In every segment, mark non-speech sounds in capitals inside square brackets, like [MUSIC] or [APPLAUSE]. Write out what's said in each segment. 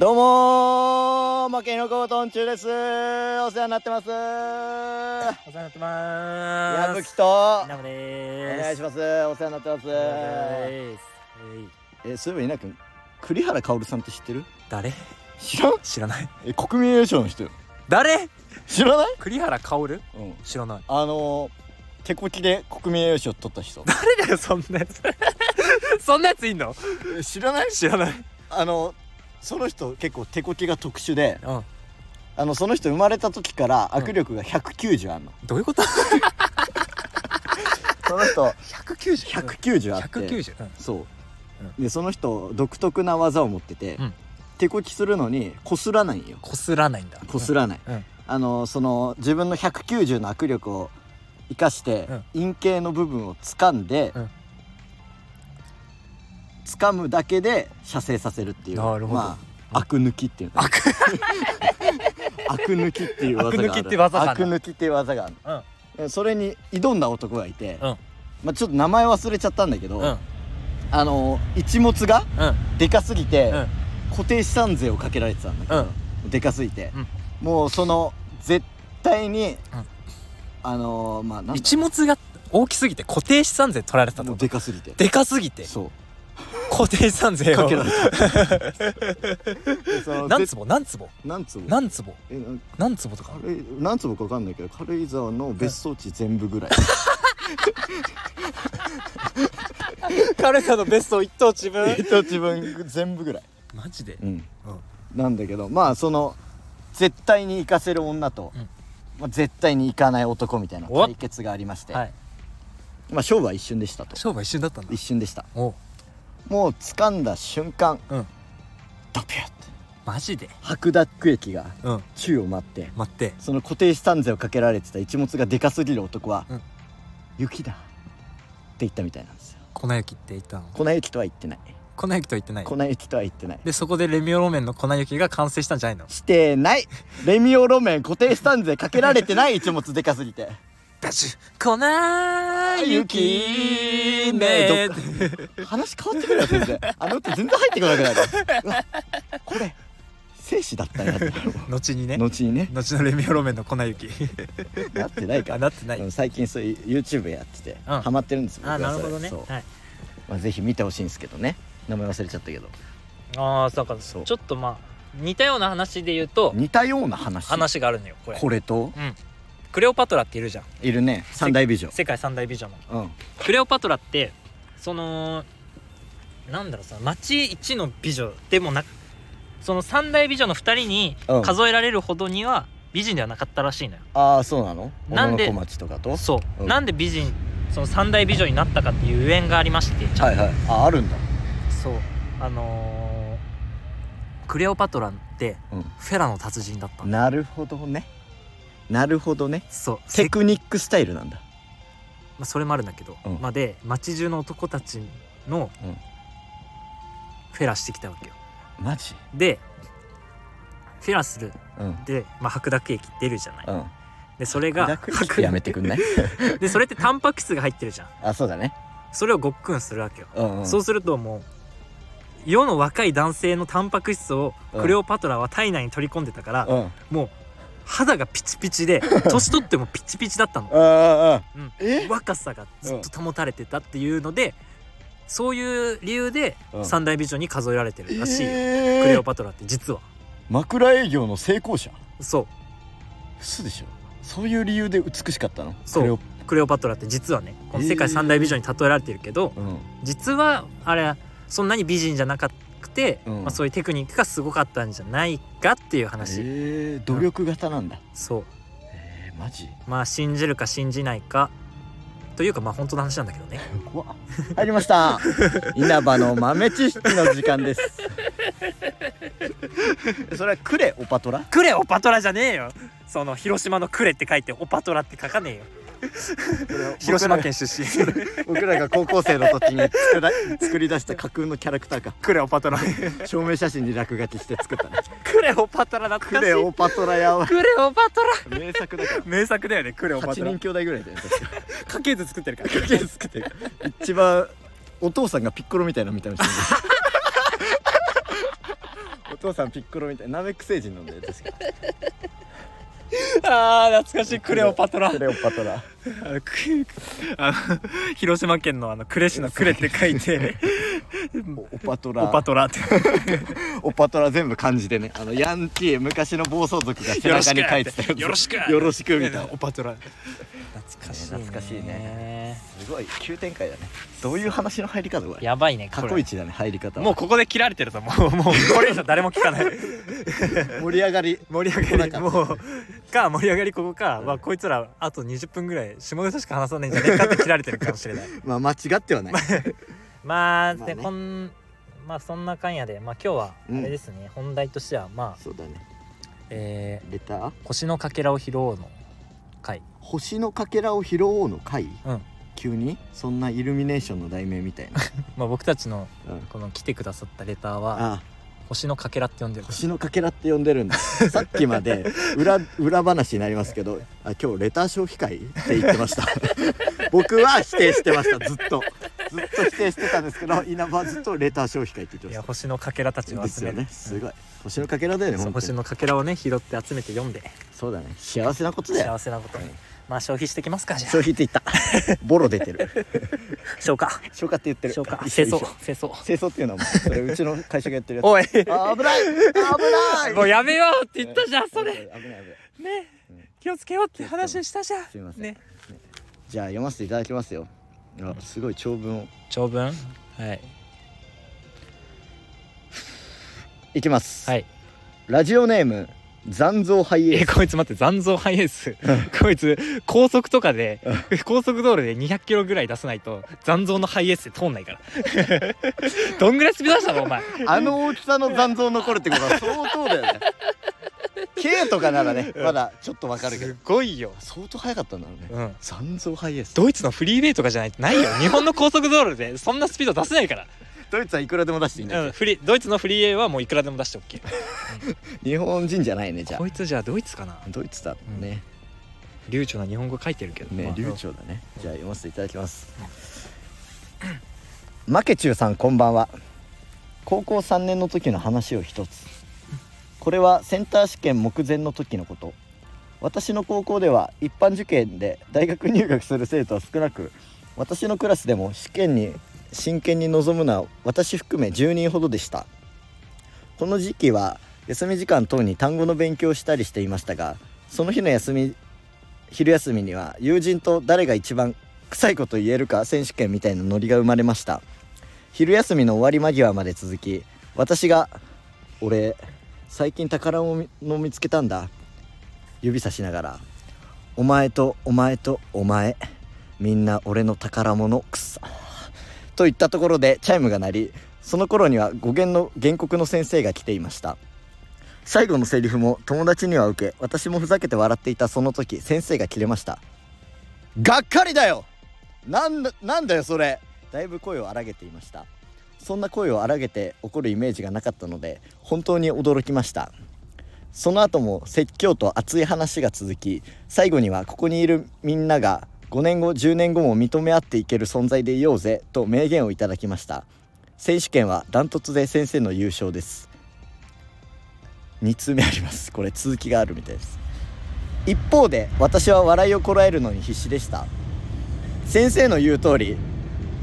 どうもー。負けのこトンチュです。お世話になってます。お世話になってまーす。矢吹と。稲葉でおーす。願いします。お世話になってます。ええそういえば稲君栗原薫さんって知ってる？誰？知らん？知らない。え国民栄誉賞の人よ。誰？知らない？栗原薫？うん。知らない。あのー手こきで国民栄誉賞取った人。誰だよ、そんなやつ。[LAUGHS] そんなやついんの？え知らない？知らない。あのその人結構手こきが特殊でうん。あのその人生まれた時から握力が190あんの、どういうこと？[LAUGHS] その人 ?190。190あって190。うんそう、でその人独特な技を持ってて、うん手こきするのにこすらないんよこすらないんだ。こすらない、うん。あのその自分の190の握力を生かして、陰茎の部分を掴んで、うん掴むだけで射精させるっていうなるほど。まあ悪抜きっていうの悪。[LAUGHS] 悪抜きっていう技がある。悪抜きって技がある。悪抜きっていう技がある。うん。それに挑んだ男がいて、うん。まあ、ちょっと名前忘れちゃったんだけど、うん。あの一物がうん。でかすぎて、うん。固定資産税をかけられてたんだけど、でかすぎて、うん。もうその絶対に、うん。あのーまあ一物が大きすぎて固定資産税取られてたもうと。でかすぎて。でかすぎて。そう固定資産税を。かけ。られた何坪？何坪？何坪？何坪？えな何坪とか？何坪か分かんないけど軽井沢の別荘地全部ぐらい、彼らのベスト一等自分？えっと自分全部ぐらい、マジで？うん、なんだけどまあその絶対に行かせる女と、うん。まあ、絶対に行かない男みたいなお対決がありまして、はい。まあ勝負は一瞬でしたと。勝負は一瞬だったんだ。一瞬でした。おうもう掴んだ瞬間、うん。ドピュッて。マジで？白ダック液がうん。宙を舞って待って。その固定資産税をかけられてた一物がでかすぎる男は「うん。雪だ」って言ったみたいなんですよ。粉雪って言ったの？粉雪とは言ってない。粉雪とは言ってない？粉雪とは言ってない。でそこでレミオロメンの粉雪が完成したんじゃないの？してない。レミオロメン固定資産税かけられてない一物でかすぎてダシュ粉雪ね。話変わってくるよ全然。あの歌全然入ってこなくなる。これ生死だったんや後にね。後にね。後のレミオロメンの粉雪。なってないか。あなってない。うん最近そういう YouTube やってて、うん。ハマってるんです僕はあなるほどね。はい。まあ、ぜひ見てほしいんですけどね。名前忘れちゃったけど。ああそうか。そう。ちょっとまあ似たような話で言うと似たような話。話があるのよこれ。これと？クレオパトラっているじゃん。いるね。三大美女。世界三大美女のうん。クレオパトラってそのなんだろうさ町一の美女でもなくその三大美女の二人にうん。数えられるほどには美人ではなかったらしいのよ、ああそうなの？なんで町とかと？そう、うん。なんで美人その三大美女になったかっていうゆえんがありましてはいはい。ああるんだ。そう。あのークレオパトラってうん。フェラの達人だったの。なるほどねなるほどね。そう。せテクニックスタイルなんだ。まあ、それもあるんだけど、うん。まあで町中の男たちのうん。フェラしてきたわけよ。マジ？でフェラする。うん。で、まあ、白濁液出るじゃない、うん。でそれが楽ってやめてくんない？[LAUGHS] でそれってタンパク質が入ってるじゃん。あそうだね。それをごっくんするわけよ、うんうん。そうするともう世の若い男性のタンパク質をうんクレオパトラは体内に取り込んでたから、うんもう肌がピチピチで [LAUGHS] 年取ってもピチピチだったの、うん、え？若さがずっと保たれてたっていうので、そういう理由でうん。三大美女に数えられてるらしいよ、えー。クレオパトラって実は。枕営業の成功者？そう。嘘でしょ。そういう理由で美しかったの？そう。クレオ。パトラって実はねこの世界三大美女に例えられてるけど、うん。実はあれそんなに美人じゃなくて、うん。まあ、そういうテクニックがすごかったんじゃないかっていう話、えー、努力型なんだ。そう。えー、マジ？まあ信じるか信じないかというかまあ本当の話なんだけどね。[LAUGHS] 怖っ。入りました。[LAUGHS] 稲葉の豆知識の時間です。[LAUGHS] それはクレオパトラ？クレオパトラじゃねえよ。その広島のクレって書いてオパトラって書かねえよ [LAUGHS] 広島県出身。[LAUGHS] 僕らが高校生の時に作ら [LAUGHS] 作り出した架空のキャラクターか。クレオパトラ。証明写真に落書きして作ったね。クレオパトラ懐かしい。クレオパトラやばいクレオパトラ。名作だから。名作だよねクレオパ8トラ。人兄弟ぐらいだよね。確か家系図作ってるから。家系図作ってる。一番お父さんがピッコロみたいな見た目してるお父さんピッコロみたいな。ナメック星人なんだよ確かあー懐かしい。[LAUGHS] クレオパトラ。クレオパトラ。あのくあの [LAUGHS] 広島県のあの呉市の呉って書いて。オパトラ。オパトラ。ってオパトラ全部漢字でね。あのヤンキー昔の暴走族が背中に書いてたよろしく。よろしく。みたいな。オパトラ懐かしいね。懐かしいすごい。急展開だね。どういう話の入り方これ？やばいね過去一だね入り方は。もうここで切られてるともうもうこれ以上誰も聞かない。[LAUGHS] 盛り上がり。盛り上がり。もうか盛り上がりここか、まあ、こいつらあと20分ぐらい下ネタしか話さないんじゃねえかって切られてるかもしれない。[LAUGHS] まあ間違ってはない。[LAUGHS] まあまあね。でこんまあそんなかんやで。まあ今日はあれですね、本題としてはまあそうだね。えレター？ー、星のかけらを拾おうの回。星のかけらを拾おうの回？うん。急にそんなイルミネーションの題名みたいな、[LAUGHS] まあ僕たちのうん、この来てくださったレターはあ星のかけらって呼んでる。星のかけらって呼んでるんだ。[LAUGHS] さっきまで裏裏話になりますけどあ今日レター消費会って言ってました。[LAUGHS] 僕は否定してましたずっとずっと否定してたんですけど [LAUGHS] 稲葉はずっとレター消費会って言ってましいや星のかけらたちたですよを集めるね。すごい。星のかけらだよねそう本当に。星のかけらをね拾って集めて読んで。そうだね。幸せなことだよ。幸せなことに。まあ消費してきますかじゃあ。消費って言った。[LAUGHS] ボロ出てる。消化。消化って言ってる。消化。清掃。清掃。清掃っていうのはもうそれうちの会社がやってるやつ。おい。あ危ない。危ない。もうやめようって言ったじゃんそれ。危ない危ない。ね。うん気をつけようって話したじゃん。すいません。ね。じゃあ読ませていただきますよあすごい長文を。長文？はい。[LAUGHS] いきます、はい。ラジオネーム残像ハイエース。えこいつ待って残像ハイエース？こいつ高速とかで高速道路で200キロぐらい出さないと残像のハイエースで通んないから。どんぐらいスピード出したのお前？あの大きさの残像残るってことは相当だよね [LAUGHS] K とかならねまだちょっとわかるけど。すごいよ。相当速かったんだろうね。うん。残像ハイエース。ドイツのフリーウェイとかじゃないとないよ。日本の高速道路で [LAUGHS] そんなスピード出せないから、ドイツはいくらでも出していいんだようん、フリドイツのフリーウェイはもういくらでも出して OK [LAUGHS] 日本人じゃないねじゃこいつじゃあドイツかな。あドイツだね、流暢な日本語書いてるけど。まあね流暢だね。じゃあ読ませていただきます。マケチュウさんこんばんは。高校3年の時の話を一つこれはセンター試験目前の時のこと。私の高校では一般受験で大学入学する生徒は少なく私のクラスでも試験に真剣に臨むのは私含め10人ほどでした。この時期は休み時間等に単語の勉強をしたりしていましたがその日の休み昼休みには友人と誰が一番臭いこと言えるか選手権みたいなノリが生まれました。昼休みの終わり間際まで続き私が「俺最近宝物見つけたんだ」指さしながら「お前とお前とお前。みんな俺の宝物くそ」といったところでチャイムが鳴りその頃には語源の原告の先生が来ていました。最後のセリフも友達には受け私もふざけて笑っていたその時先生が切れました。がっかりだよ！なんなんだよそれ！だいぶ声を荒げていました。そんな声を荒げて怒るイメージがなかったので本当に驚きました。その後も説教と熱い話が続き最後にはここにいるみんなが5年後10年後も認め合っていける存在でいようぜと名言をいただきました。選手権はダントツで先生の優勝です。2通目あります。これ続きがあるみたいです。一方で私は笑いをこらえるのに必死でした。先生の言う通り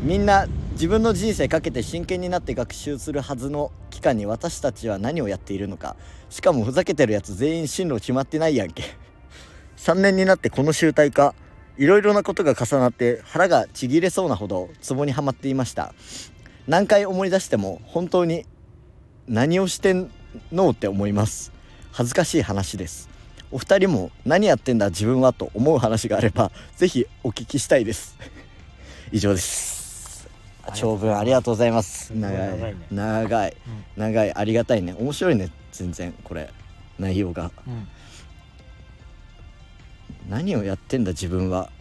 みんな自分の人生かけて真剣になって学習するはずの期間に私たちは何をやっているのか。しかもふざけてるやつ全員進路決まってないやんけ。3年になってこの集大かいろいろなことが重なって腹がちぎれそうなほどツボにはまっていました。何回思い出しても本当に何をしてんのって思います。恥ずかしい話です。お二人も何やってんだ自分はと思う話があればぜひお聞きしたいです。以上です。長文ありがとうございます。長い。長い。ね長い長い。ありがたいね。面白いね。全然これ。内容が。うん。何をやってんだ自分は。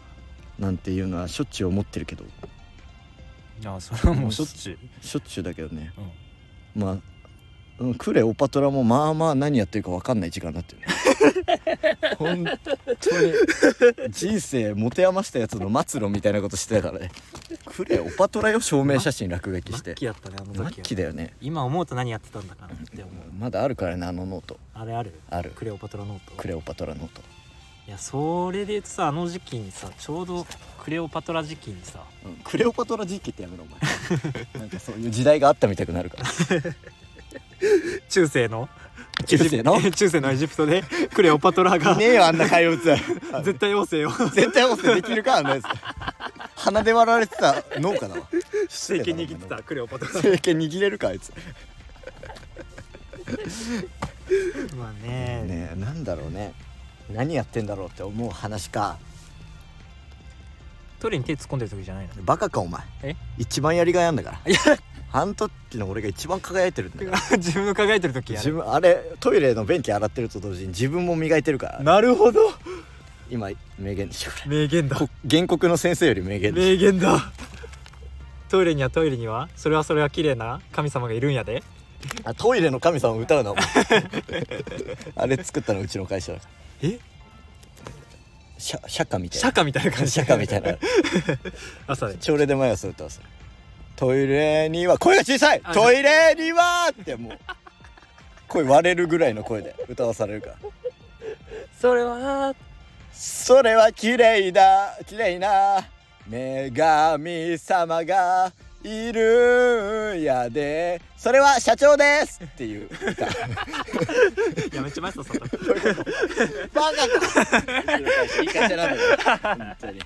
なんていうのはしょっちゅう思ってるけど。いやそれはもうしょっちゅうしょっちゅう。だけどね。まあうんクレオパトラもまあまあ何やってるか分かんない時間になってるね。[LAUGHS] 本当に。人生持て余したやつの末路みたいなことしてたからねクレオパトラよ証明写真落書きして。末期やったねあの末時は。期だよね。今思うと何やってたんだかな。って思うまだあるからねあのノート。あれあるある。クレオパトラノート。クレオパトラノート。いやそれで言うとさあの時期にさちょうどクレオパトラ時期にさ。うん。クレオパトラ時期ってやめろお前。[LAUGHS] なんかそういう時代があったみたくなるから。[LAUGHS] 中世の？中世の？[LAUGHS] 中世のエジプトでクレオパトラが。いねえよあんな怪物。絶対妖精を絶対押せできるかあんなやつ鼻で割られてた農家だわ政権握ってたクレオパトラ。政権握れるかあいつ。まあね。ねえなんだろうね。何やってんだろうって思う話か。トイレに手突っ込んでる時じゃないの？バカかお前。え？一番やりがいあんだから。いや。あん時の俺が一番輝いてるんだから。[LAUGHS] 自分の輝いてる時や自る分あれトイレの便器洗ってると同時に自分も磨いてるから。なるほど今名言でしょこ名言だ。れこ原告の先生より名言でしょ。名言だ。トイレにはトイレにはそれはそれは綺麗な神様がいるんやで。あトイレの神様を歌うなお前あれ作ったのうちの会社だから。え？シャ釈迦みたいな。釈迦みたいな感じ。釈迦みたいな。[LAUGHS] 朝で。朝礼で毎朝歌わせる。トイレには声が小さい！あトイレにはってもう。声割れるぐらいの声で歌わされるから。それはそれは綺麗だ綺麗な女神様がいるんやで。それは社長ですっていう。歌 [LAUGHS] やめちまいそうそんなバカか。言い方なんだよ本当に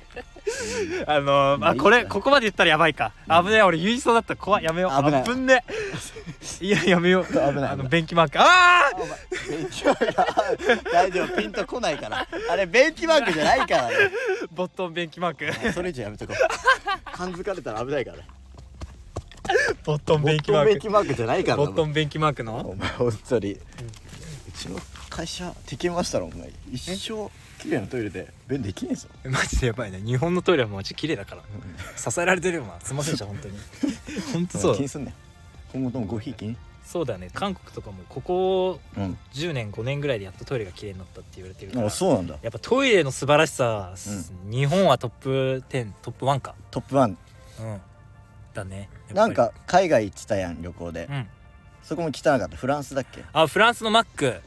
あのー、まあこれここまで言ったらやばいか。危ねえ俺言いそうだった怖い。やめよう。危ない。ぶんね [LAUGHS] いややめよう。危ない。あの便器マーク。あベンチマーク大丈夫。ピンとこないから。あれベンチマークじゃないからね。ーボットン便器マーク。それ以上やめとこう。[LAUGHS] 感づかれたら危ないからね [LAUGHS] ボットンボッ便器マーク。トンベンチマークじゃないからな。ボットン便器マークの？お前本当に、うちの会社敵ましたらお前。一生綺麗なトイレで。便できねえぞ。マジでやばいね。日本のトイレはマジ綺麗だから。支えられてるよなすいませんでした本当に。[LAUGHS] 本当そう。気にすんね。ん今後ともごひいきにそうだよね。韓国とかもここうん。10年5年ぐらいでやっとトイレが綺麗になったって言われてるから。あそうなんだ。やっぱトイレの素晴らしさは、日本はトップ10トップ1か。トップワン。うん。だねなんか海外行ってたやん旅行で、うん。そこも汚かった。フランスだっけ？あフランスのマック。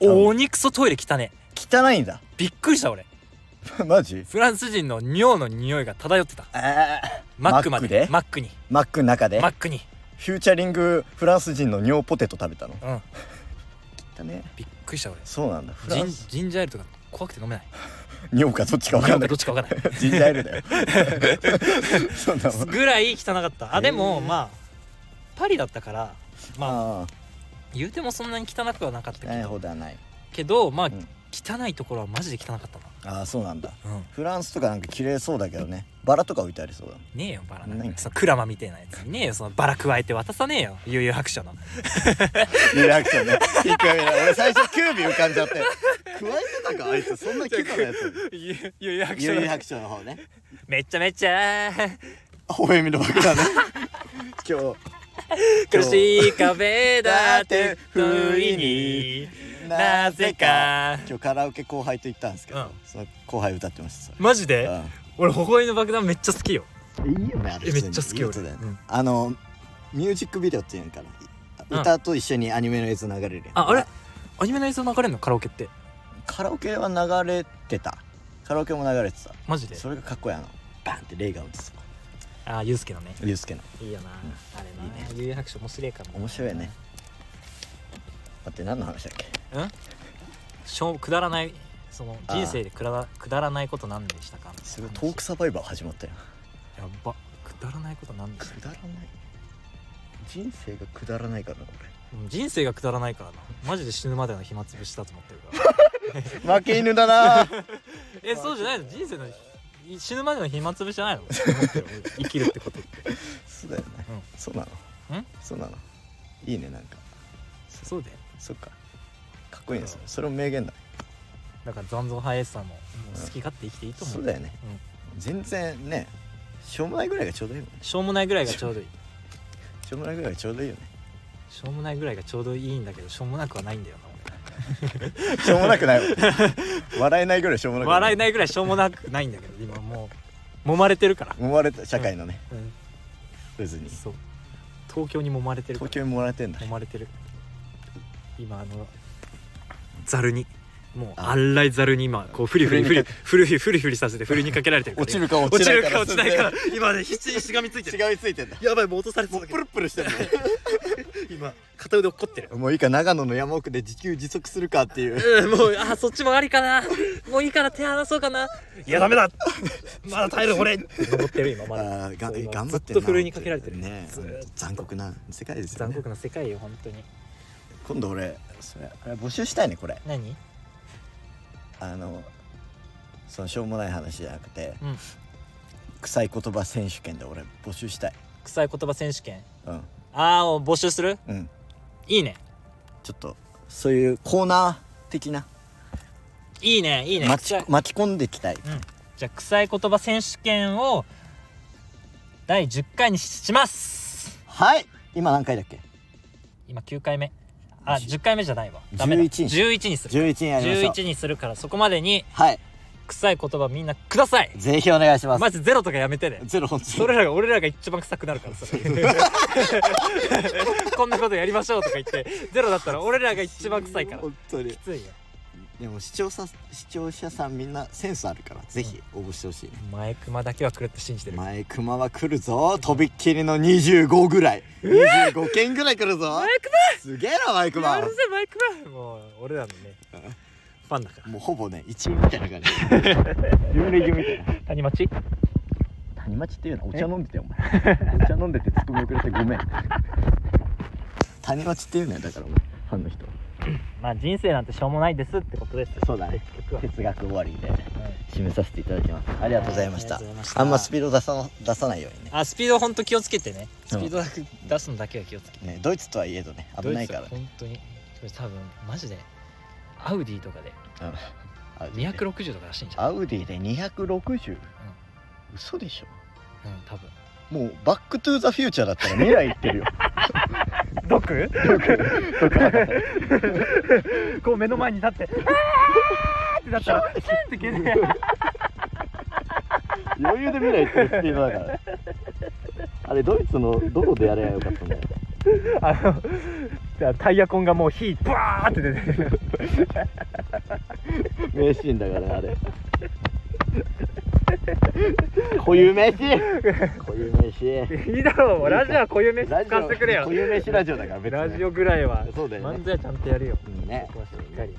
う。んお鬼クソトイレ汚ね。汚いんだ。びっくりした俺。[LAUGHS] マジ？フランス人の尿の匂いが漂ってた。えー、マックまで。マックで？マックに。マックの中で？マックに。フューチャリングフランス人の尿ポテト食べたの？うん。[LAUGHS] 汚ね。びっくりした俺。そうなんだ。フラジンジンジャーエールとか怖くて飲めない尿かどっちか分かんない。どっちか分かんない。ジンジャーエールだよ。[LAUGHS] そんなもん。ぐらい汚かった。あでもまあパリだったからまああ言うてもそんなに汚くはなかったあないけどほどはない。けどまあうん汚いところはマジで汚かったああそうなんだ。なうん。フランスとかなんか綺麗そうだけどね。バラとか置いてありそうだねえよバラなん何か。そのクラマみたいなやつ。にねえよそのバラ加えて渡さねえよ悠々白書の。リアクションね。ピンクが見えない俺最初キュービー浮かんじゃって。加えてたかあいつそんなキュートなやつ。悠々白書の。ゆり白書の方ね。めちゃめちゃ。微笑みの爆弾ね。今日。[LAUGHS] 苦しい壁だって不意になぜか。今日カラオケ後輩と行ったんですけど、うん。その後輩歌ってましたマジで？う俺微笑みの爆弾めっちゃ好きよ。んいいよねあれえめっちゃ好きよね俺。うん。あのミュージックビデオっていうのかな、うん。歌と一緒にアニメの映像流れるああれ？アニメの映像流れるのカラオケって？カラオケは流れてた。カラオケも流れてた。マジで？それがかっこいいあの。バンってレイが打つあユうスケのね。ユースケの。いいよな、ん。あれな。悠々白書面白いからな。面白いね待って何の話だっけ？うんしょうくだらないその人生でくだらくだらないこと何でしたか？すごいトークサバイバー始まったよ。やっば。くだらないこと何でした？くだらない。人生がくだらないからなうん人生がくだらないからな。マジで死ぬまでの暇つぶしだと思ってるから。俺 [LAUGHS] 負け犬だな。[LAUGHS] えそうじゃないの？人生の死ぬまでの暇つぶしじゃないの？[LAUGHS] 生きるってことって。そうだよね、うそうなの。ん？そうなの。いいねなんか。そうでそっか。かっこいいですそれも名言だ。だから残像ハイエースさんももう好き勝手生きていいと思う。そうだよね。うん。全然ねしょうもないぐらいがちょうどいいもんね。しょうもないぐらいがちょうどいい。しょうもないぐらいがちょうどいいよね。しょうもないぐらいがちょうどいいんだけどしょうもなくはないんだよな。[LAUGHS] しょうもなくない。わ笑えないぐらいしょうもなく俺笑えいないぐらいしょうもなくないんだけど今もう揉まれてるから、揉まれて社会のね。うん、渦に。そう。東京に揉まれてるから。東京に揉まれてんだ。揉まれてる今あのざるに。もうあ。あんらいざるに今こうフリフリフリふるフリフリフリフリさせて [LAUGHS] フリにかけられてるから。落ちるか落落ちちないかるか落ちないか今ね必死にしがみついてる。違いついてんだ。やばいもう落とされてもうプルプルしてる [LAUGHS] 今片腕落っこってる。もういいか長野の山奥で自給自足するかっていう。[LAUGHS] うんもうあそっちもありかな。もういいから手離そうかな。いやダメだ。まだ耐える俺。登ってる今まだ。頑張ってずっとふるいにかけられてる。ね。残酷な世界ですよね。残酷な世界よ本当に今度俺それあれ募集したいねこれ。何？あのそのしょうもない話じゃなくて、うん。臭い言葉選手権で俺募集したい。臭い言葉選手権？うん。ああ募集する？うん。いいね。ちょっとそういうコーナー的な。いいねいいね。巻き巻き込んでいきたい。うん。じゃあ臭い言葉選手権を第10回にします。はい。今何回だっけ？今9回目あ10回目じゃないわ。ダメだ。11に11にする11にやりましょう。11にするからそこまでにはい。臭い言葉みんなください。ぜひお願いします。マジゼロとかやめてね。ゼロ本当に。それらが俺らが一番臭くなるからそれ。[LAUGHS] こんなことやりましょうとか言ってゼロだったら俺らが一番臭いから。本当に。きついよでも視聴者視聴者さんみんなセンスあるからぜひ応募してほしい。ね前熊だけは来るって信じてる。前熊は来るぞ。とびっきりの25ぐらい。25件ぐらい来るぞ。前すげえな前熊。熊やるぜ前熊。もう俺らのねファンだから。もうほぼね一員みたいな感じ。準レギュみたいな。谷町？谷町っていうの？お茶飲んでたよお前。お茶飲んでてツッコミ遅れてごめん。谷町っていうのよだからお前ファンの人まあ人生なんてしょうもないですってことですそうだね。結局は。哲学終わりではい。締めさせていただきます。ありがとうございました。あんまスピード出さ出さないようにね。あスピードほんと気をつけてね。うん。スピード出すのだけは気をつけて。ねドイツとはいえどね危ないからね。本当にそれ多分マジでアウディとかで。うん。アウディで。260とからしいんじゃん。アウディで260、嘘でしょ。うん多分。もうバックトゥーザフューチャーだったら未来行ってるよ [LAUGHS] ドク？こう目の前に立って「あー!」ってなったらシュンって消えて。余裕で未来行ってるスピードだから。あれドイツのどこでやればよかったんだよ。あのじゃあタイヤ痕がもう火バーって出てる。名シーンだからねあれ。固有名詞固有名詞。いいだろうラジオはこういう飯使わせてくれよ。固有名詞ラジオだから別に。ラジオぐらいは。そうだよね。漫才はちゃんとやるよ。うんね。ここはしっかり、い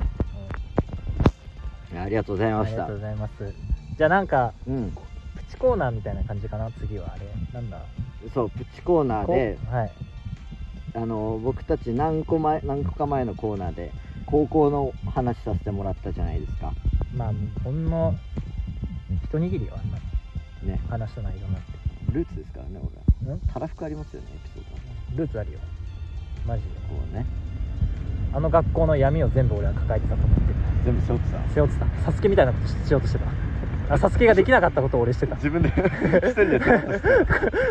やありがとうございました。りがとうございます。じゃあなんかうん。プチコーナーみたいな感じかな？次はあれ。なんだ？そうプチコーナーでこはい。あの僕たち何個前何個か前のコーナーで高校の話させてもらったじゃないですか。まあほんの一握りよあんなね。話した内容なんてルーツですからね俺ん？たらふくありますよねエピソードは。ルーツあるよ。マジで。こうね。あの学校の闇を全部俺は抱えてたと思ってる。全部背負ってた。背負ってた。サスケみたいなことししようとしてた。あ [LAUGHS] サスケができなかったことを俺してた。自分で [LAUGHS] 一人で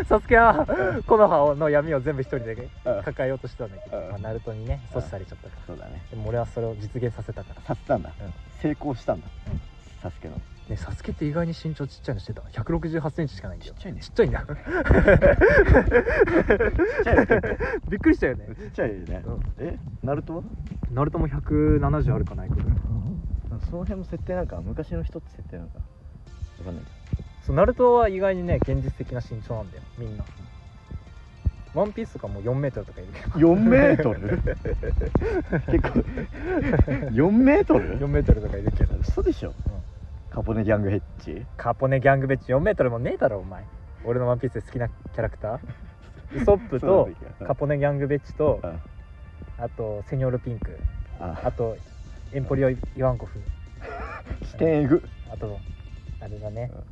サスケは木の葉の闇を全部一人でうん。抱えようとしてたんだけど、うん。まあ、ナルトにね阻止されちゃったから。そうだね。でも俺はそれを実現させたから。させたんだ、うん。成功したんだ、うん。サスケのねサスケって意外に身長ちっちゃいのしてた。1 6 8センチしかないんだよ。ちっちゃいね。ちっちゃいんだちっちゃいよびっくりしたよね。ちっちゃいよね、うん。え？ナルトは？ナルトも170あるかないかぐらいその辺も設定なんか昔の人って設定なんかわかんないそうナルトは意外にね現実的な身長なんだよ。みんな。ワンピースとかも4メートルとかいるけど。けど4メートル？[LAUGHS] 結構。4メートル？4メートルとかいるけど、嘘でしょ、カポネギャングヘッジ？カポネギャングベッチ4メートルもねえだろお前。俺のワンピースで好きなキャラクター。[LAUGHS] ウソップとカポネギャングベッチとうん。あとセニョールピンク。あ。あとエンポリオ・イワンコフ。視点えぐ、あとあれだね。うん。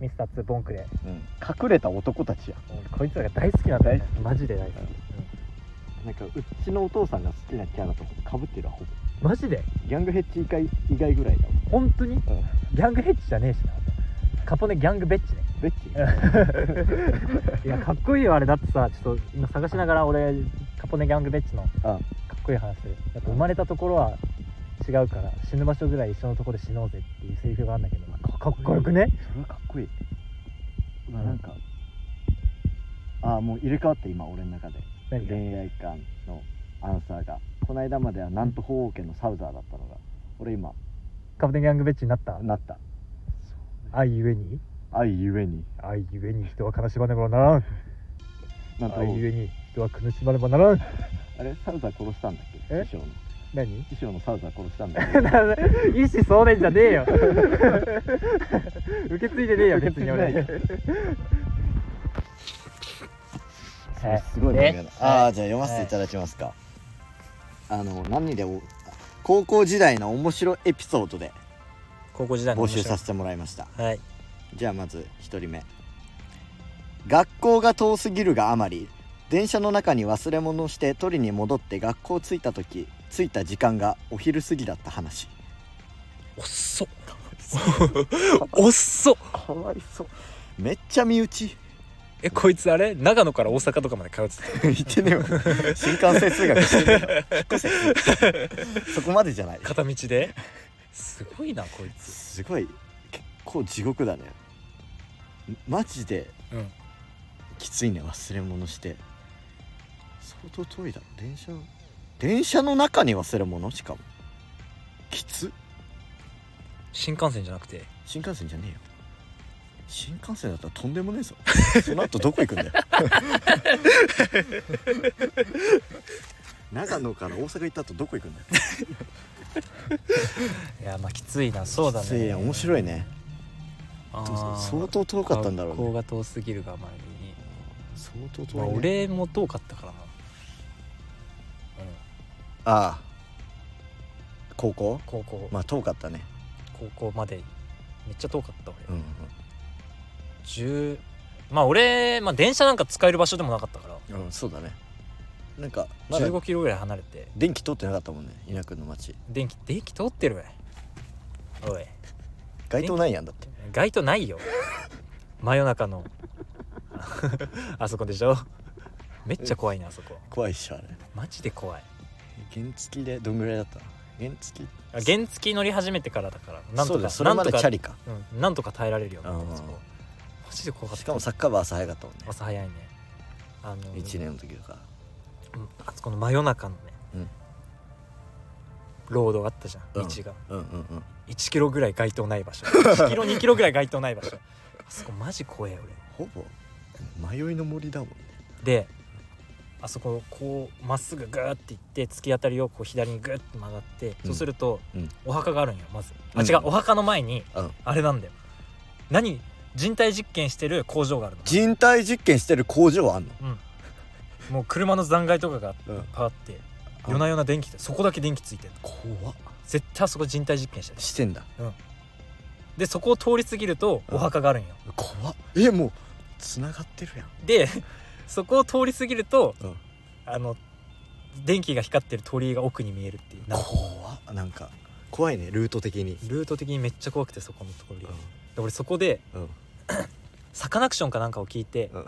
ミスター2ボンクレうん、隠れた男たちや。俺こいつらが大好きなんだよ、マジで大好き、うん。なんかうちのお父さんが好きなキャラとかぶってるわほぼ。うんマジで？ギャングヘッジ以外以外ぐらいだ本当に？わ、うん、ギャングヘッジじゃねえしな。カポネギャングベッチね。ベッチ [LAUGHS] いやかっこいいよあれ。だってさちょっと今探しながら俺カポネギャングベッチのあかっこいい話する。やっぱ生まれたところは違うから死ぬ場所ぐらい一緒のところで死のうぜっていうセリフがあるんだけどかかっこよくね？それはかっこいい。うわなんかああもう入れ替わって今俺の中で。何が？恋愛観のアンサーがこの間まではなんと法王家のサウザーだったのが俺今カプテンギャングベッチになった？なった。愛ゆえに？愛ゆえに。愛ゆえに？人は悲しまねばならん。なんと。愛ゆえに？人は苦しまねばならん。あれ？サウザー殺したんだっけ？え？師匠の。何？師匠のサウザー殺したんだっけ？[LAUGHS] 意思相伝じゃねえよ。[LAUGHS] 受け継いでねえよ受け継いでない。よはいすごい。でねああじゃあ読ませていただきますか、あの何でお高校時代の面白エピソードで高校時代の募集させてもらいました。はい。じゃあまず1人目。学校が遠すぎるがあまり電車の中に忘れ物をして取りに戻って学校着いた時着いた時間がお昼過ぎだった話。おっ。[LAUGHS] そおっそかわいそう。めっちゃ身内えこいつあれ？長野から大阪とかまで通ってた？[LAUGHS] 言ってねえわ。新幹線通学してねえわ。引っ越せそこまでじゃない。片道で？すごいなこいつ。すごい。結構地獄だね。マジでうん。きついね忘れ物して。相当遠いだろ。電車電車の中に忘れ物？しかも。きつ新幹線じゃなくて？新幹線じゃねえよ新幹線だったらとんでもねえぞ。[LAUGHS] その後どこ行くんだよ。長野から大阪行った後どこ行くんだよ。[LAUGHS] いやまあきついな。そうだきつい。ねね面白いね。相当遠かったんだろうね。学校が遠すぎるがあまりに。相当遠い、まあね俺も遠かったからな。ああ。高校？高校、まあ遠かったね。高校まで。めっちゃ遠かった俺、うん10まあ俺、まあ、電車なんか使える場所でもなかったから。うん、うん、そうだね。なんかまだ15キロぐらい離れて。電気通ってなかったもんね稲君の町電気電気通ってるわ。おい。街灯ないやんだって。街灯ないよ。真夜中の。[LAUGHS] あそこでしょ？めっちゃ怖いねあそこ。怖いっしょあれ。マジで怖い。原付でどんぐらいだった？原付？あ原付乗り始めてからだから。なんそうだとかそれまでなんとか。チャリかうん、なんとか耐えられるようになっうんたそこマジで怖かった。しかもサッカー部朝早かったもんね。朝早いね。あの1年の時とかうんあそこの真夜中のね、うん。ロードがあったじゃんうん。道が、うんうんうん。1キロぐらい街灯ない場所。[LAUGHS] 1キロ2キロぐらい街灯ない場所。あそこマジ怖え俺。ほぼ迷いの森だもんね。であそここうまっすぐグーって行って突き当たりをこう左にグーって曲がって、うん。そうすると、うん。お墓があるんよまず。あうん違う、お墓の前にうん。あれなんだよ。何人体実験してる工場があるの。人体実験してる工場あんの？うん。もう車の残骸とかがうん。あって夜な夜な電気ってそこだけ電気ついてるの。怖っ。絶対あそこ人体実験してるしてんだ。でそこを通り過ぎるとうん。お墓があるんよ。怖っ。えもうつながってるやん。で [LAUGHS] そこを通り過ぎると、うん。あの電気が光ってる鳥居が奥に見えるっていう。なんか。怖っ。なんか怖いね。ルート的に。ルート的にめっちゃ怖くてそこの通りが、で俺そこでうん。サカナクションかなんかを聞いてうん。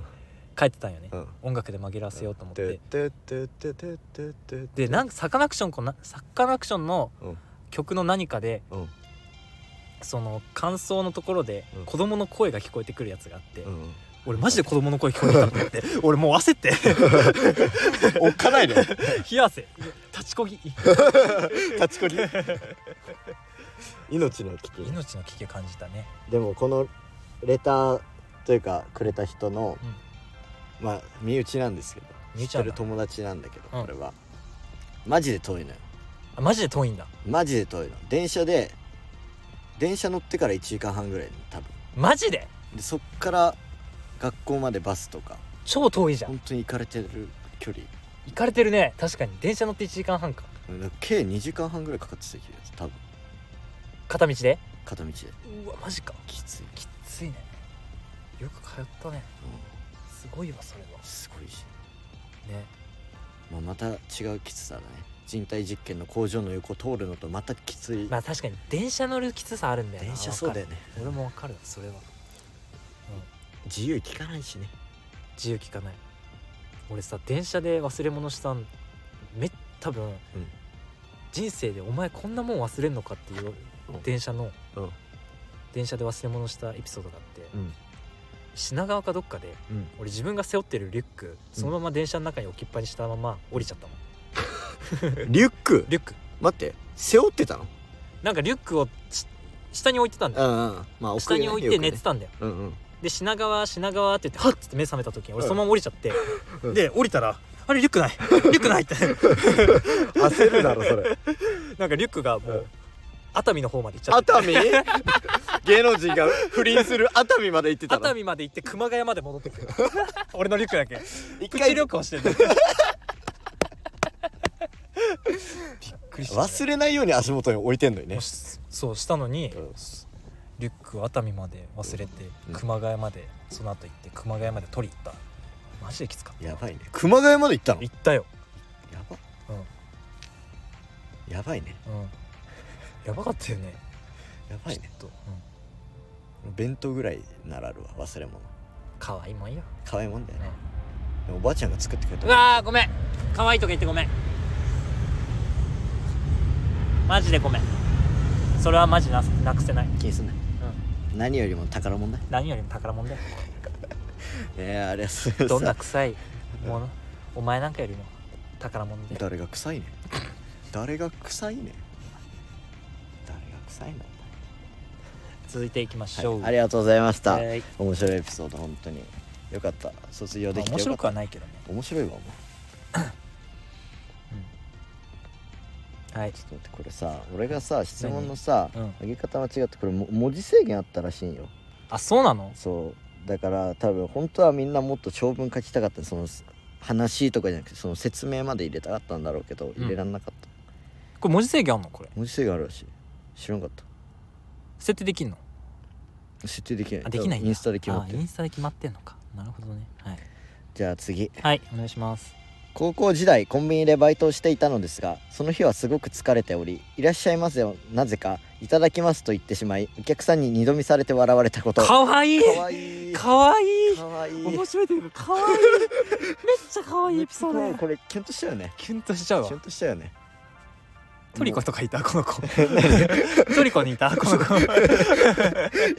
帰ってたんよね、うん。音楽で紛らわせようと思って、ててててててでなんかサカナクションこなサカナクションのうん。曲の何かでうん。その感想のところでうん。子供の声が聞こえてくるやつがあって、うん俺マジで子供の声聞こえたと思って。[LAUGHS] 俺もう焦って。[LAUGHS] おっかないで [LAUGHS] 冷や汗。立ちこぎ。立ちこぎ？命の危機。命の危機を感じたね。でもこのレターというかくれた人の、まあ身内なんですけど知って身内る友達なんだけど、うん。これは。マジで遠いのよ。あマジで遠いんだ。マジで遠いの。電車で電車乗ってから1時間半ぐらいの多分。マジで？でそっから学校までバスとか超遠いじゃん。本当に行かれてる距離。行かれてるね。確かに。電車乗って1時間半か。うん計2時間半ぐらいかかってた気がする多分片道で？片道で。うわマジか。きつい、きついね。よく通ったね。うすごいわそれは。ん、すごいし、ね。まあ、また違うきつさだね。人体実験の工場の横通るのとまたきつい、まあ確かに。電車乗るきつさあるんだよな。電車そうだよね。わかる。俺もわかるそれは。自由聞かないしね。自由聞かない。俺さ電車で忘れ物したんめ多分、人生でお前こんなもん忘れんのかっていううん電車のうん。電車で忘れ物したエピソードがあってうん。品川かどっかでうん。俺自分が背負ってるリュックそのまま電車の中に置きっぱにしたまま降りちゃったもん [LAUGHS] リュック？リュック。待って背負ってたの？なんかリュックをし下に置いてたんだよ。うんうんまあ下に置いて寝てたんだよ。うんうん。で品川品川って言ってはっつって目覚めた時に俺そのまま降りちゃって、うん。で降りたらあれリュックない。リュックないって。焦るだろそれ。[LAUGHS] なんかリュックがもうん。う熱海の方まで行っちゃって。熱海？[LAUGHS] 芸能人が不倫する熱海まで行ってたの？熱海まで行って熊谷まで戻ってくる。[LAUGHS] 俺のリュックだけ。プチ一回旅行してる [LAUGHS] びっくりした忘れないように足元に置いてんのにね。もしそうしたのに、うん。リュックを熱海まで忘れて、うん。熊谷までその後行って熊谷まで取り行った。マジできつかった。やばいね。熊谷まで行ったの？行ったよ。やば。うん。やばいね。うんやばかったよね。やばいね。ちょっと、うん、弁当ぐらいならあるわ忘れ物。可愛いもんよ、可愛いもんだよね。うでもおばあちゃんが作ってくれた。ん、うわーごめん。可愛いとか言ってごめん。マジでごめん。それはマジななくせない、気にすんな。うん、何よりも宝物だ。よ何よりも宝物だよ。[LAUGHS] えー、あれはそれどんなさ臭いもの？お前なんかよりも宝物で誰が臭いね誰が臭いね臭いの続いていきましょう、はい、ありがとうございました、はい。面白いエピソード本当によかった。卒業できて面白くはないけどね、面白いわお前はい。ちょっと待ってこれさ俺がさ質問のさ、うん。上げ方間違ってこれも文字制限あったらしいんよ。あそうなの？そう。だから多分本当はみんなもっと長文書きたかったその話とかじゃなくてその説明まで入れたかったんだろうけど入れらんなかった、これ文字制限あんの？これ。文字制限あるらしい知らんかった。設定できんの？設定できない。あできないんだ。インスタで決まってる。あインスタで決まってんのか。なるほどね。はい。じゃあ次。はいお願いします。高校時代コンビニでバイトをしていたのですがその日はすごく疲れており「いらっしゃいませ」をなぜか「いただきます」と言ってしまいお客さんに二度見されて笑われたこと。かわいい。かわいい。かわいい。かわいい。面白いというか [LAUGHS] かわいい。めっちゃかわいいエピソード。やこれキュンとしたよね。キュンとしちゃうわ。キュンとしたよねトリコとかいたこの子。[LAUGHS] トリコにいた [LAUGHS] この子。い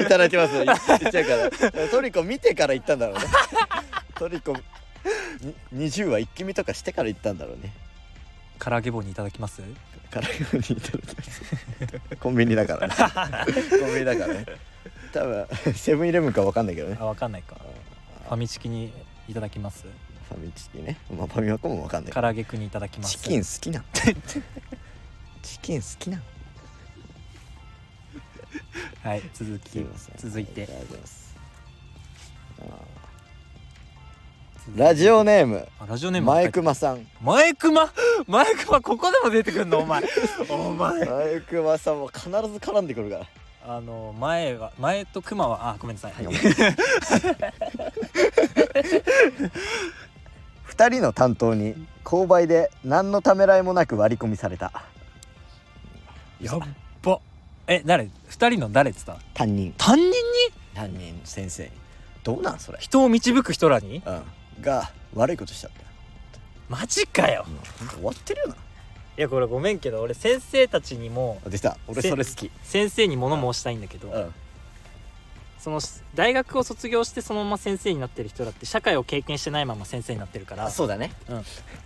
ただきます言っちゃうから。トリコ見てから行ったんだろうね。トリコに20話一気見とかしてから行ったんだろうね。唐揚げ棒にいただきます？からにいただきます。コンビニだからね。コンビニだからね。多分セブンイレブンか分かんないけどね。あわかんないか。あファミチキにいただきます？ファミチキね。まあファミマコも分かんない。唐揚げくんにいただきます。チキン好きなんチキン好きなん [LAUGHS] はい続きすいません。続いて。ありがとうございラジオネーム。あラジオネームマイクマさん。マイクマ？[LAUGHS] マイクマここでも出てくんの？お前。お前。マイクマさんも必ず絡んでくるから。あの前は前とクマはあごめんなさい、はい、2人の担当に購買で何のためらいもなく割り込みされたやっば。え誰？二人の誰っつった担任。担任に？担任先生。にどうなんそれ？人を導く人らに？うん。が悪いことしちゃったよ、マジかよ。うん、終わってるよな。いやこれごめんけど俺先生たちにもあ出た。俺それ好き。先生に物申したいんだけど、うんその大学を卒業してそのまま先生になってる人だって社会を経験してないまま先生になってるから。あそうだね。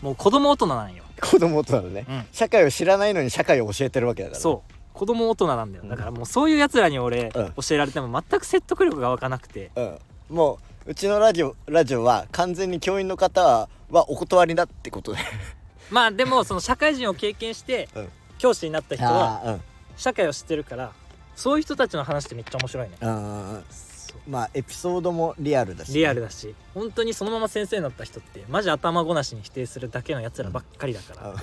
もう子供大人なんよ、子供大人だね、うん、社会を知らないのに社会を教えてるわけだからね、そう。子供大人なんだよ。うん。だからもうそういうやつらに俺うん。教えられても全く説得力が湧かなくて。うん、もううちのラジオラジオは完全に教員の方はお断りだってことで。[LAUGHS] まあでもその社会人を経験してうん。教師になった人はあ社会を知ってるからそういう人たちの話ってめっちゃ面白いね。ーうんそうまあエピソードもリアルだしね、リアルだし。本当にそのまま先生になった人ってマジ頭ごなしに否定するだけのやつらばっかりだから、うん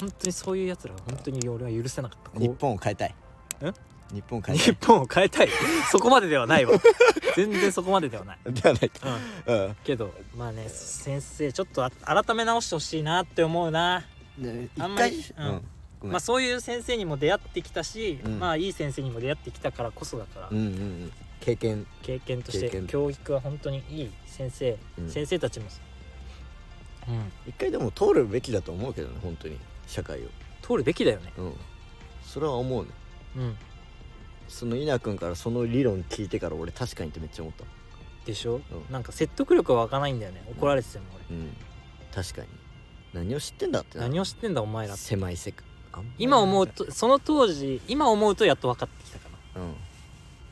本当にそういうやつらは本当に俺は許せなかった。日本を変えたい。ん日本を変えた日本を変えたい？そこまでではないわ。[LAUGHS] 全然そこまでではない、いではない。かうん、うん。けどまあね先生ちょっとあ改め直してほしいなって思うな。であんまり一回うん。うんまあそういう先生にも出会ってきたし、うん。まあいい先生にも出会ってきたからこそだから、うんうんうん。経験経験として。教育は本当にいい先生、うん。先生たちも。うん。一回でも通るべきだと思うけどね本当に。社会を。通るべきだよね。うん。それは思うね。うん。その稲君からその理論聞いてから俺確かにってめっちゃ思った。でしょ、うん。なんか説得力は湧かないんだよね。怒られてても俺。うん。確かに。何を知ってんだってな何を知ってんだお前らって。狭い世界今思うとその当時今思うとやっと分かってきたかな。うん。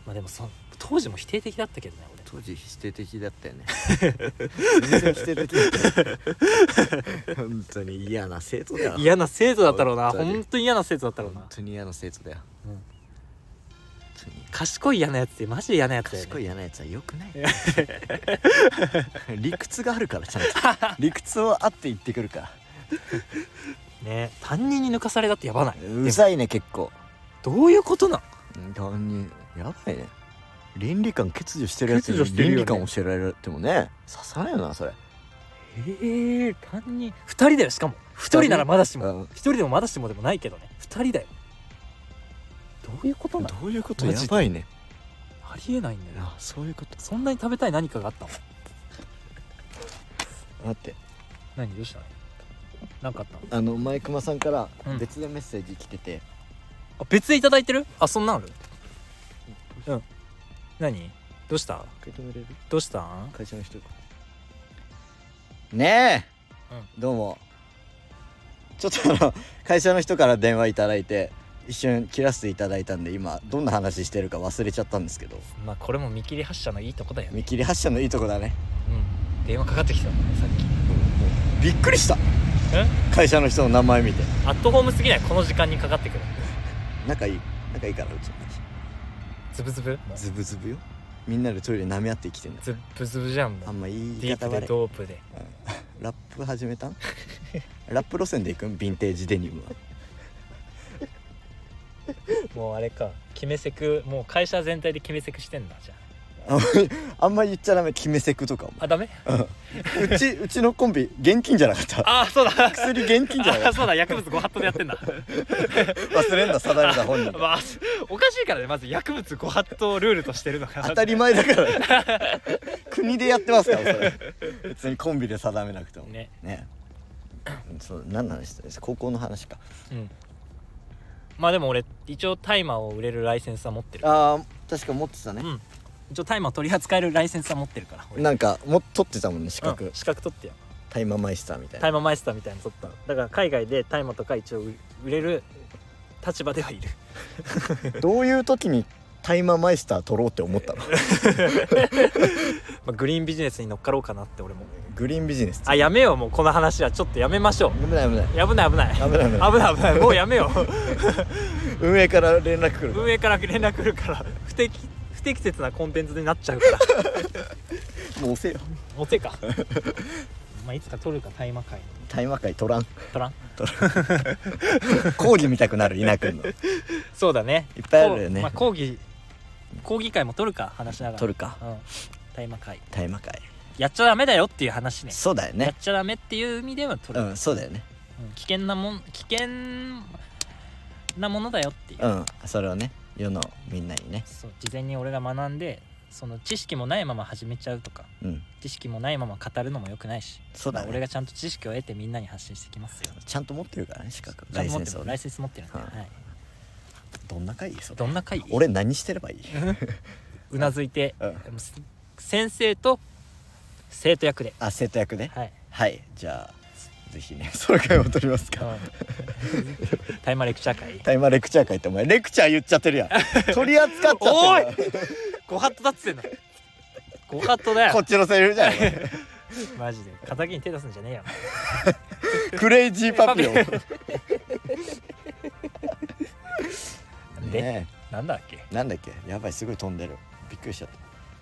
まあでもそ当時も否定的だったけどね俺。当時否定的だったよね。[LAUGHS] 全然否定的だったよ本当に嫌な生徒だよ。嫌な生徒だったろうな。本当に。嫌な生徒だったろうな。本当に嫌な生徒だよ、うん。賢い嫌なやつってマジで嫌なやつだよ、ね、賢い嫌なやつはよくない。理屈があるからちゃんと。理屈をあって言ってくるからね。担任に抜かされたってやばない。うざいね結構。どういうことなん？うん担任やばいね。倫理観欠如してるやつに欠如してるよね。倫理観教えられてもね刺さないよなそれ。ええ担任。二人だよしかも。一人ならまだしも。うん。一人でもまだしもでもないけどね。二人だよ。どういうことなのどういうこと？マジで。やばいね。ありえないんだよ。あそういうこと。そんなに食べたい何かがあったの？待って。何？どうしたの？何かあったの？あの前熊さんからうん。別でメッセージ来てて、あ別でいただいてる？あそんなんある？うん。何？どうした？受け止めれる？どうしたん？会社の人ねえ、うどうも。ちょっとあの会社の人から電話いただいて一瞬切らせていただいたんで今どんな話してるか忘れちゃったんですけど。まあこれも見切り発車のいいとこだよね。見切り発車のいいとこだね。うん。電話かかってきたもんねさっき。びっくりした。え会社の人の名前見て。アットホームすぎない？この時間にかかってくる。仲いい。仲いいからうちの会ズブズブ？社ズブズブよ。みんなでトイレ舐め合って生きてんだよ。ズブズブじゃんもう。あんま言いディープで方悪いドープで。ラップ始めた？ん [LAUGHS] ラップ路線で行く？んヴィンテージデニムは。[LAUGHS] もうあれか。決めセクもう会社全体で決めセクしてんだじゃあんまりあんま言っちゃダメ決めセクとかも。ああダメ？うちうちのコンビ現金じゃなかった。ああそうだ。薬現金じゃなかっあそうだ。薬物ご法度でやってんだ。た忘れんだ定めた本人が。まあおかしいからねまず薬物ご法度ルールとしてるのが。当たり前だから。[LAUGHS] 国でやってますからそれ。別にコンビで定めなくても。ね。ね。そう何の話です高校の話か。うん。まあでも俺一応大麻を売れるライセンスは持ってる。あー確か持ってたね。う、ん一応大麻取り扱えるライセンスは持ってるからなんかも取ってたもんね資う格ん資格取ってよ。大麻マイスターみたい大麻マイスターみたいな。の取っただか。ら海外で大麻とか一応売れる立場ではいる。[LAUGHS] どういう時に大麻マイスター取ろうって思ったの？[LAUGHS] まあグリーンビジネスに乗っかろうかなって俺も。グリーンビジネスあやめよう。もうこの話はちょっとやめましょ危ない危ない。う危ない危ない。危ない危ない。危ない危ない。もうやめよう。[LAUGHS] 運営から連絡来る。運営から連絡来るから。不適適切なコンテンツになっちゃうから。[LAUGHS] もう押せよ。持てか。まあいつか取るか大麻会タイマー会取らん。取らん。講義見たくなる稲君の。そうだね。いっぱいあるよね。まあ、講義講義会も取るか話しながら。取るか。うん。大麻会。タイマー会。やっちゃダメだよっていう話ね。やっそうだよね。ちゃダメっていう意味では取る、うんそうだよね。うん。危険なもん危険なものだよっていう、うんそれをね世のみんなにね。そう事前に俺が学んでその知識もないまま始めちゃうとかうん。知識もないまま語るのもよくないしそうだね。まあ俺がちゃんと知識を得てみんなに発信してきますよ。ちゃんと持ってるからね資格。ライセンスをね。るライセンス持ってるんで、はい。はい、どんな会それ。どんな会俺何してればいい？[LAUGHS] うなずいて、[LAUGHS] うん。先生と生徒役で。あ生徒役で？はい、はい。じゃあぜひね [LAUGHS] その会を取りますか。うん、タイマーレクチャー会。タイマーレクチャー会ってお前レクチャー言っちゃってるやん。[LAUGHS] 取り扱っちゃってるご法度だっつってんの。ご法度だよ。こっちのセリフじゃん。[LAUGHS] マジで。敵に手出すんじゃねえよ。クレイジーパピオン。で、ねなんだっけ？えなんだっけ？やばいすごい飛んでる。びっくりしちゃっ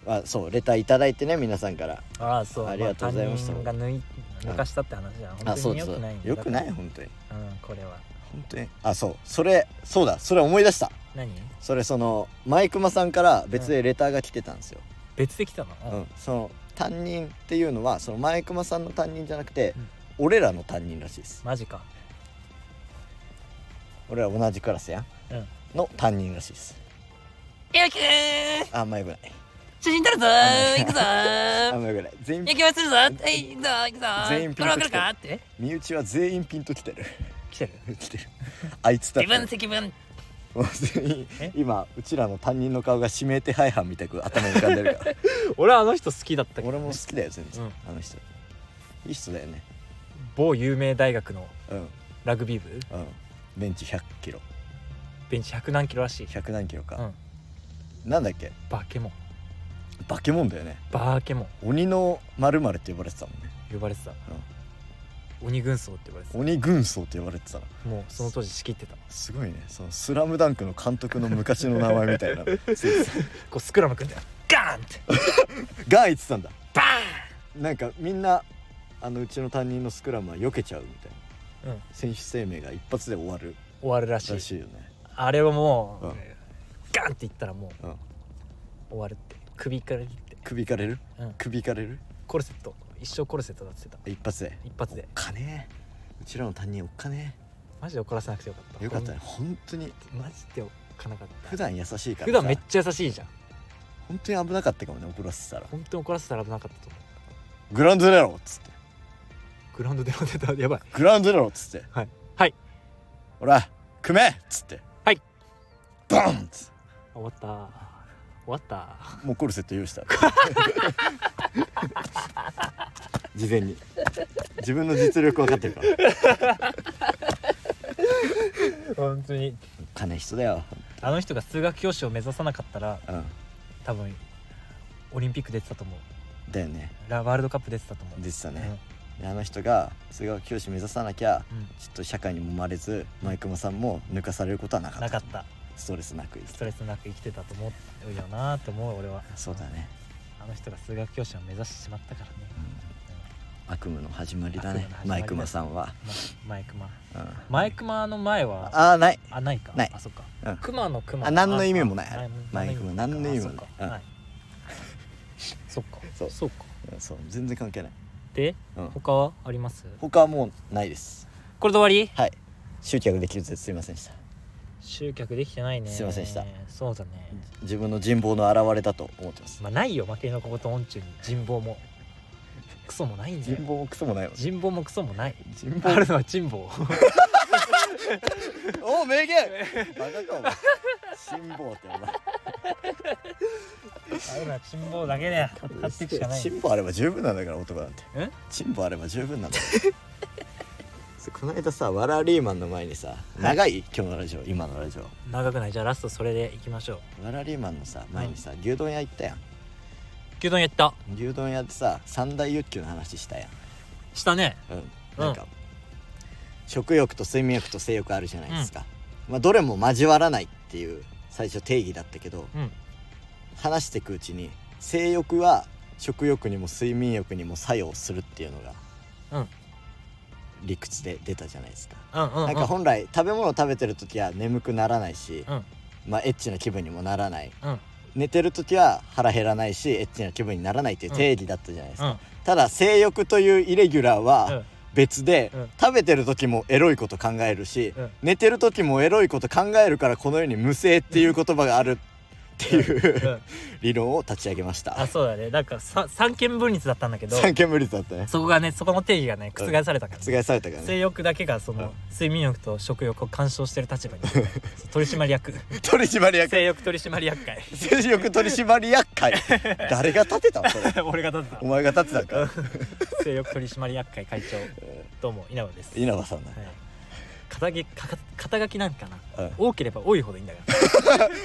た。あそうレターいただいてね皆さんから。ああそう。ありがとうございました。あ担任が抜い抜かしたって話じゃんあ本当によくないよくない？だ本当に。うんこれは。本当に。あそう。それそうだ。それ思い出した。何？それそのマイクマさんから別でレターが来てたんですよ、別で来たの？うん。その担任っていうのはそのマイクマさんの担任じゃなくて、うん。俺らの担任らしいです。マジか。俺ら同じクラスやん、うん。の担任らしいです。ゆきーあんまよくない写真撮るぞくぞー。あんまよくない。全員焼きまするぞはい。行くぞくぞー。全員ピンときてる。これわかるかって。身内は全員ピンときてる。来てる。来てる。あいつだ分今うちらの担任の顔が指名手配犯みたく頭に浮かんでるから。[LAUGHS] 俺はあの人好きだったけど、ね、俺も好きだよ全然、うん。あの人。いい人だよね。某有名大学のうん。うんラグビー部？ベンチ100キロ。ベンチ100何キロらしい。100何キロか、うん。なんだっけ？バケモンバケモンだよね。バーケモン。鬼の〇〇って呼ばれてたもんね。呼ばれてた、鬼軍曹って呼ばれてた。鬼軍曹って呼ばれてたの。もうその当時仕切ってた。すごいね。その「スラムダンクの監督の昔の名前みたいな。[LAUGHS] こうスクラム組んでガーンって。[LAUGHS] ガーン言ってたんだ。バなんかみんなあのうちの担任のスクラムは避けちゃうみたいな。ーンうん。選手生命が一発で終わる。終わるらしい。らしいよね。あれはもう、うん。ガンっていったらもううん。終わるって首からいって、首かれるうん、首かれるコルセット。一生コルセットだって言って一発で。た一発で。おっかねえ。うちらの担任おっかねマジで怒らせなくてよかった。えよかったね。本当に。マジでおっかなかった。普段優しいからさ。普段めっちゃ優しいじゃん。本当に危なかったかもね怒らせてたら。本当に怒らせたら危なかったと思う。グラウンド出ろっつって。グラウンドでも出たやばい。グラウンド出ろっつって。はい。はい。ほら組めっつって。はい。バンっつって。終わった終わった。もうコルセット用意した。[LAUGHS] 事前に。自分の実力分かってるから。[LAUGHS] 本当に。金人だよ。あの人が数学教師を目指さなかったらうん。多分オリンピック出てたと思う。だよね。ラワールドカップ出てたと思う。出てたね、であの人が数学教師目指さなきゃうん、うん。ちょっと社会に揉まれずマイクマさんも抜かされることはなかった。なかったストレスなくストレスなく生きてたと思うよなって思う俺は。そうだね、あの人が数学教師を目指してしまったからね、悪夢の始まりだねマイクマさんは、まマイクマ。うん、マイクマの前はああない。あないか。ない。あそっか、うん。クマのクマ。あ何の意味もない。マイクマ。何の意味もない。そっか。はい。そう。そうか。うんそう。全然関係ない、でうん、他はあります？他はもうないです。これで終わり？はい。集客できるぜ。すいませんでした集客できてないね。すいませんでした。そうだね。自分の人望の表れだと思ってます。まあないよ負けのここと音中に。人望も。[LAUGHS] クソもないんだよ。人望もクソもないわ人望もクソもない。人あるのは人望。[LAUGHS] お名言。バカかお前。辛抱ってお前。あるのは人望だけで買っていくしかない。辛抱あれば十分なんだから男なんて。え？辛抱あれば十分なんだこの間さワラリーマンの前にさ長い？今日のラジオ。今のラジオ。長くない？じゃあラストそれでいきましょう。ワラリーマンのさ前にさ牛丼屋行ったやん。牛丼やった。牛丼屋でさ三大欲求の話したやん。したね。うん。なんか、食欲と睡眠欲と性欲あるじゃないですか、まあどれも交わらないっていう最初定義だったけどうん。話していくうちに性欲は食欲にも睡眠欲にも作用するっていうのが、うん理屈で出たじゃないですか、なんか本来食べ物を食べてる時は眠くならないし、うん。まあエッチな気分にもならない。うん。寝てる時は腹減らないしエッチな気分にならないっていう定義だったじゃないですか、うん。ただ性欲というイレギュラーは、うん。別で、うん。食べてる時もエロいこと考えるし、うん。寝てる時もエロいこと考えるからこの世に無性っていう言葉があるっていう、うん理論を立ち上げました。あそうだね。なんかさ三権分立だったんだけど三権無理だったね。そこがねそこの定義がね覆されたから、覆されたからね。性欲だけがその、うん。睡眠欲と食欲を干渉してる立場にそう [LAUGHS] 取締役。取締役。性欲取締役会。性欲取締役会。誰が立てたのそれ？[LAUGHS] 俺が立ってお前が立てたんか。た [LAUGHS] 性欲取締役会会長。どうも稲葉です、はい、稲葉さんだ、肩書き肩書きなんかな。うん多ければ多いほどいいんだか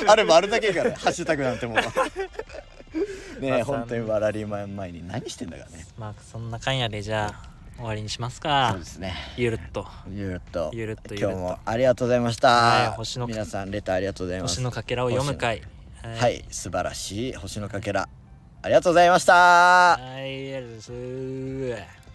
ら。[LAUGHS] あれもあるだけからハッシュタグなんてもう。[LAUGHS] ねえまあ本当にワラリーマン前に何してんだからね。まあそんなかんやでじゃあ終わりにしますか。そうですね。ゆるっと。ゆるっと。ゆるっと今日もありがとうございました、はい星の皆さんレターありがとうございます。星のかけらを読む会はい素晴らしい星のかけら。ありがとうございました。はいありがとうございます